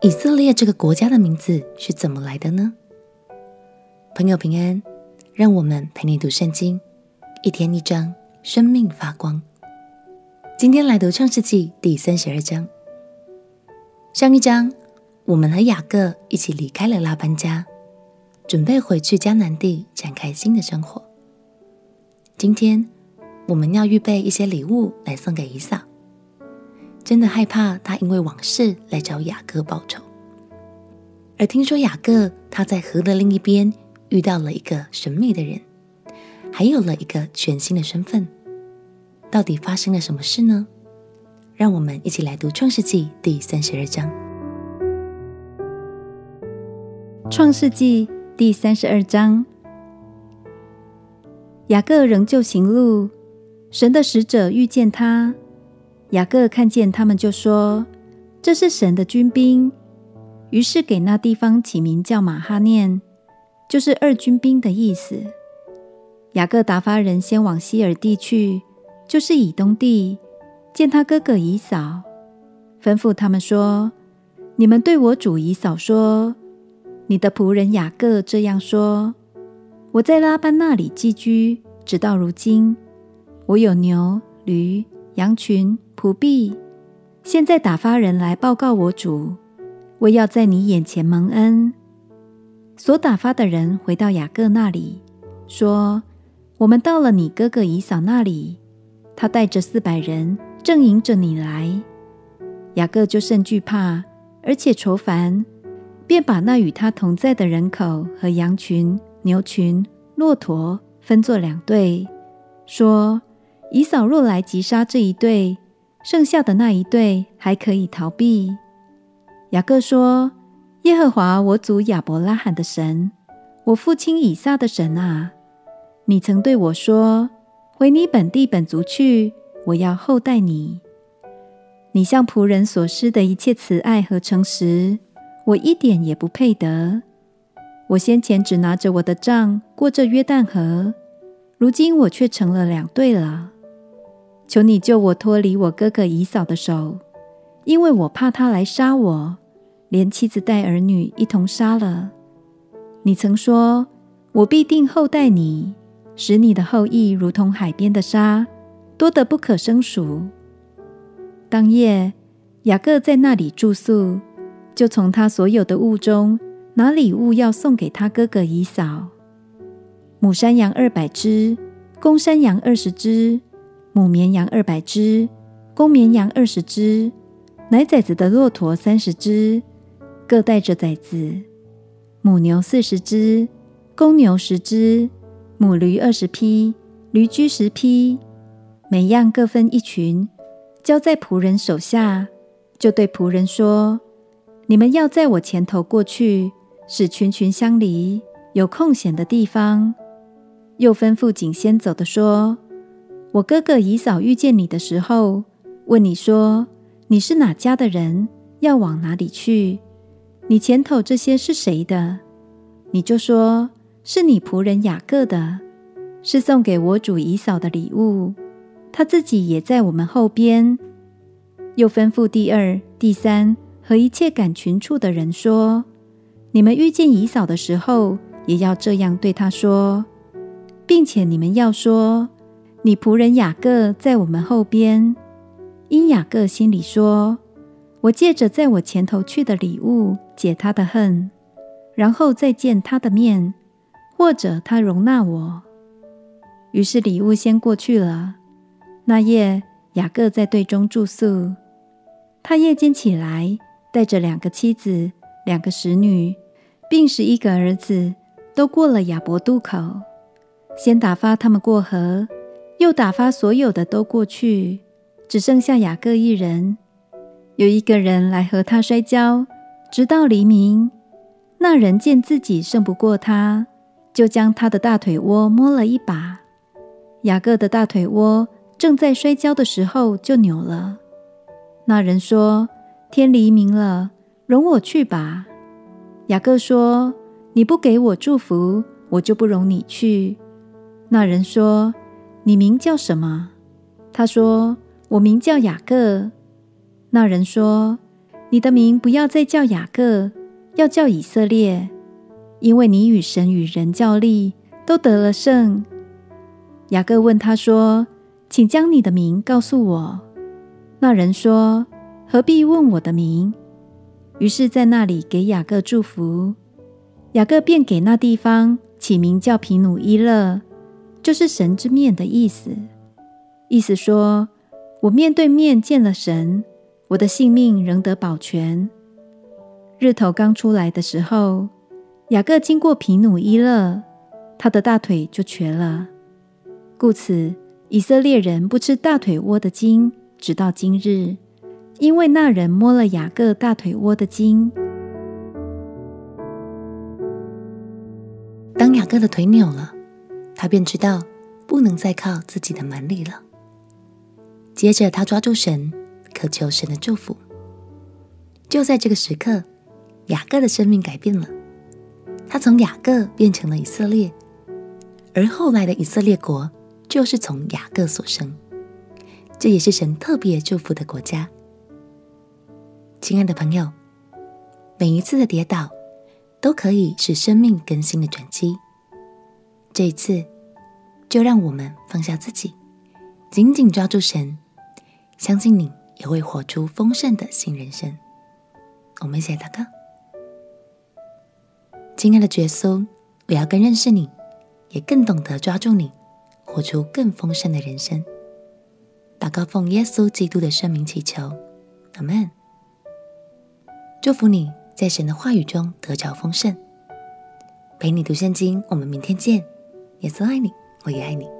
以色列这个国家的名字是怎么来的呢？朋友平安，让我们陪你读圣经，一天一章，生命发光。今天来读创世纪第三十二章。上一章，我们和雅各一起离开了拉班家，准备回去迦南地展开新的生活。今天，我们要预备一些礼物来送给以扫。真的害怕他因为往事来找雅各报仇，而听说雅各他在河的另一边遇到了一个神秘的人，还有了一个全新的身份。到底发生了什么事呢？让我们一起来读创世纪第三十二章。创世纪第三十二章，雅各仍旧行路，神的使者遇见他。雅各看见他们，就说：“这是神的军兵。”于是给那地方起名叫马哈念，就是二军兵的意思。雅各打发人先往西尔地去，就是以东地，见他哥哥以扫，吩咐他们说：“你们对我主以扫说，你的仆人雅各这样说：我在拉班那里寄居，直到如今，我有牛、驴、羊群。”仆婢，现在打发人来报告我主，为要在你眼前蒙恩。所打发的人回到雅各那里，说：“我们到了你哥哥以扫那里，他带着四百人，正迎着你来。”雅各就甚惧怕，而且愁烦，便把那与他同在的人口和羊群、牛群、骆驼分作两队，说：“以扫若来击杀这一对。”剩下的那一对还可以逃避。雅各说：“耶和华我祖亚伯拉罕的神，我父亲以撒的神啊，你曾对我说：回你本地本族去，我要厚待你。你向仆人所施的一切慈爱和诚实，我一点也不配得。我先前只拿着我的杖过这约旦河，如今我却成了两队了。”求你救我脱离我哥哥以扫的手，因为我怕他来杀我，连妻子带儿女一同杀了。你曾说，我必定厚待你，使你的后裔如同海边的沙，多得不可胜数。当夜，雅各在那里住宿，就从他所有的物中拿礼物要送给他哥哥以扫：母山羊二百只，公山羊二十只。母绵羊二百只，公绵羊二十只，奶崽子的骆驼三十只，各带着崽子；母牛四十只，公牛十只，母驴二十匹，驴驹十匹，每样各分一群，交在仆人手下。就对仆人说：“你们要在我前头过去，使群群相离，有空闲的地方。”又吩咐紧先走的说。我哥哥以扫遇见你的时候，问你说：“你是哪家的人？要往哪里去？你前头这些是谁的？”你就说：“是你仆人雅各的，是送给我主以扫的礼物。他自己也在我们后边。”又吩咐第二、第三和一切赶群畜的人说：“你们遇见以扫的时候，也要这样对他说，并且你们要说。”你仆人雅各在我们后边，因雅各心里说：“我借着在我前头去的礼物解他的恨，然后再见他的面，或者他容纳我。”于是礼物先过去了。那夜雅各在队中住宿。他夜间起来，带着两个妻子、两个使女，并十一个儿子，都过了雅伯渡口，先打发他们过河。又打发所有的都过去，只剩下雅各一人。有一个人来和他摔跤，直到黎明。那人见自己胜不过他，就将他的大腿窝摸了一把。雅各的大腿窝正在摔跤的时候就扭了。那人说：“天黎明了，容我去吧。”雅各说：“你不给我祝福，我就不容你去。”那人说。你名叫什么？他说：“我名叫雅各。”那人说：“你的名不要再叫雅各，要叫以色列，因为你与神与人较力，都得了胜。”雅各问他说：“请将你的名告诉我。”那人说：“何必问我的名？”于是，在那里给雅各祝福。雅各便给那地方起名叫皮努伊勒，就是神之面的意思。意思说，我面对面见了神，我的性命仍得保全。日头刚出来的时候，雅各经过皮努伊勒，他的大腿就瘸了。故此，以色列人不吃大腿窝的筋，直到今日，因为那人摸了雅各大腿窝的筋。当雅各的腿扭了，他便知道不能再靠自己的蛮力了。接着，他抓住神，渴求神的祝福。就在这个时刻，雅各的生命改变了，他从雅各变成了以色列，而后来的以色列国就是从雅各所生。这也是神特别祝福的国家。亲爱的朋友，每一次的跌倒都可以是生命更新的转机。这一次，就让我们放下自己，紧紧抓住神。相信你也会活出丰盛的新人生。我们一起祷告。亲爱的耶稣，我要更认识你，也更懂得抓住你，活出更丰盛的人生。祷告奉耶稣基督的圣名祈求，阿门。祝福你在神的话语中得着丰盛。陪你读圣经，我们明天见。耶稣爱你，我也爱你。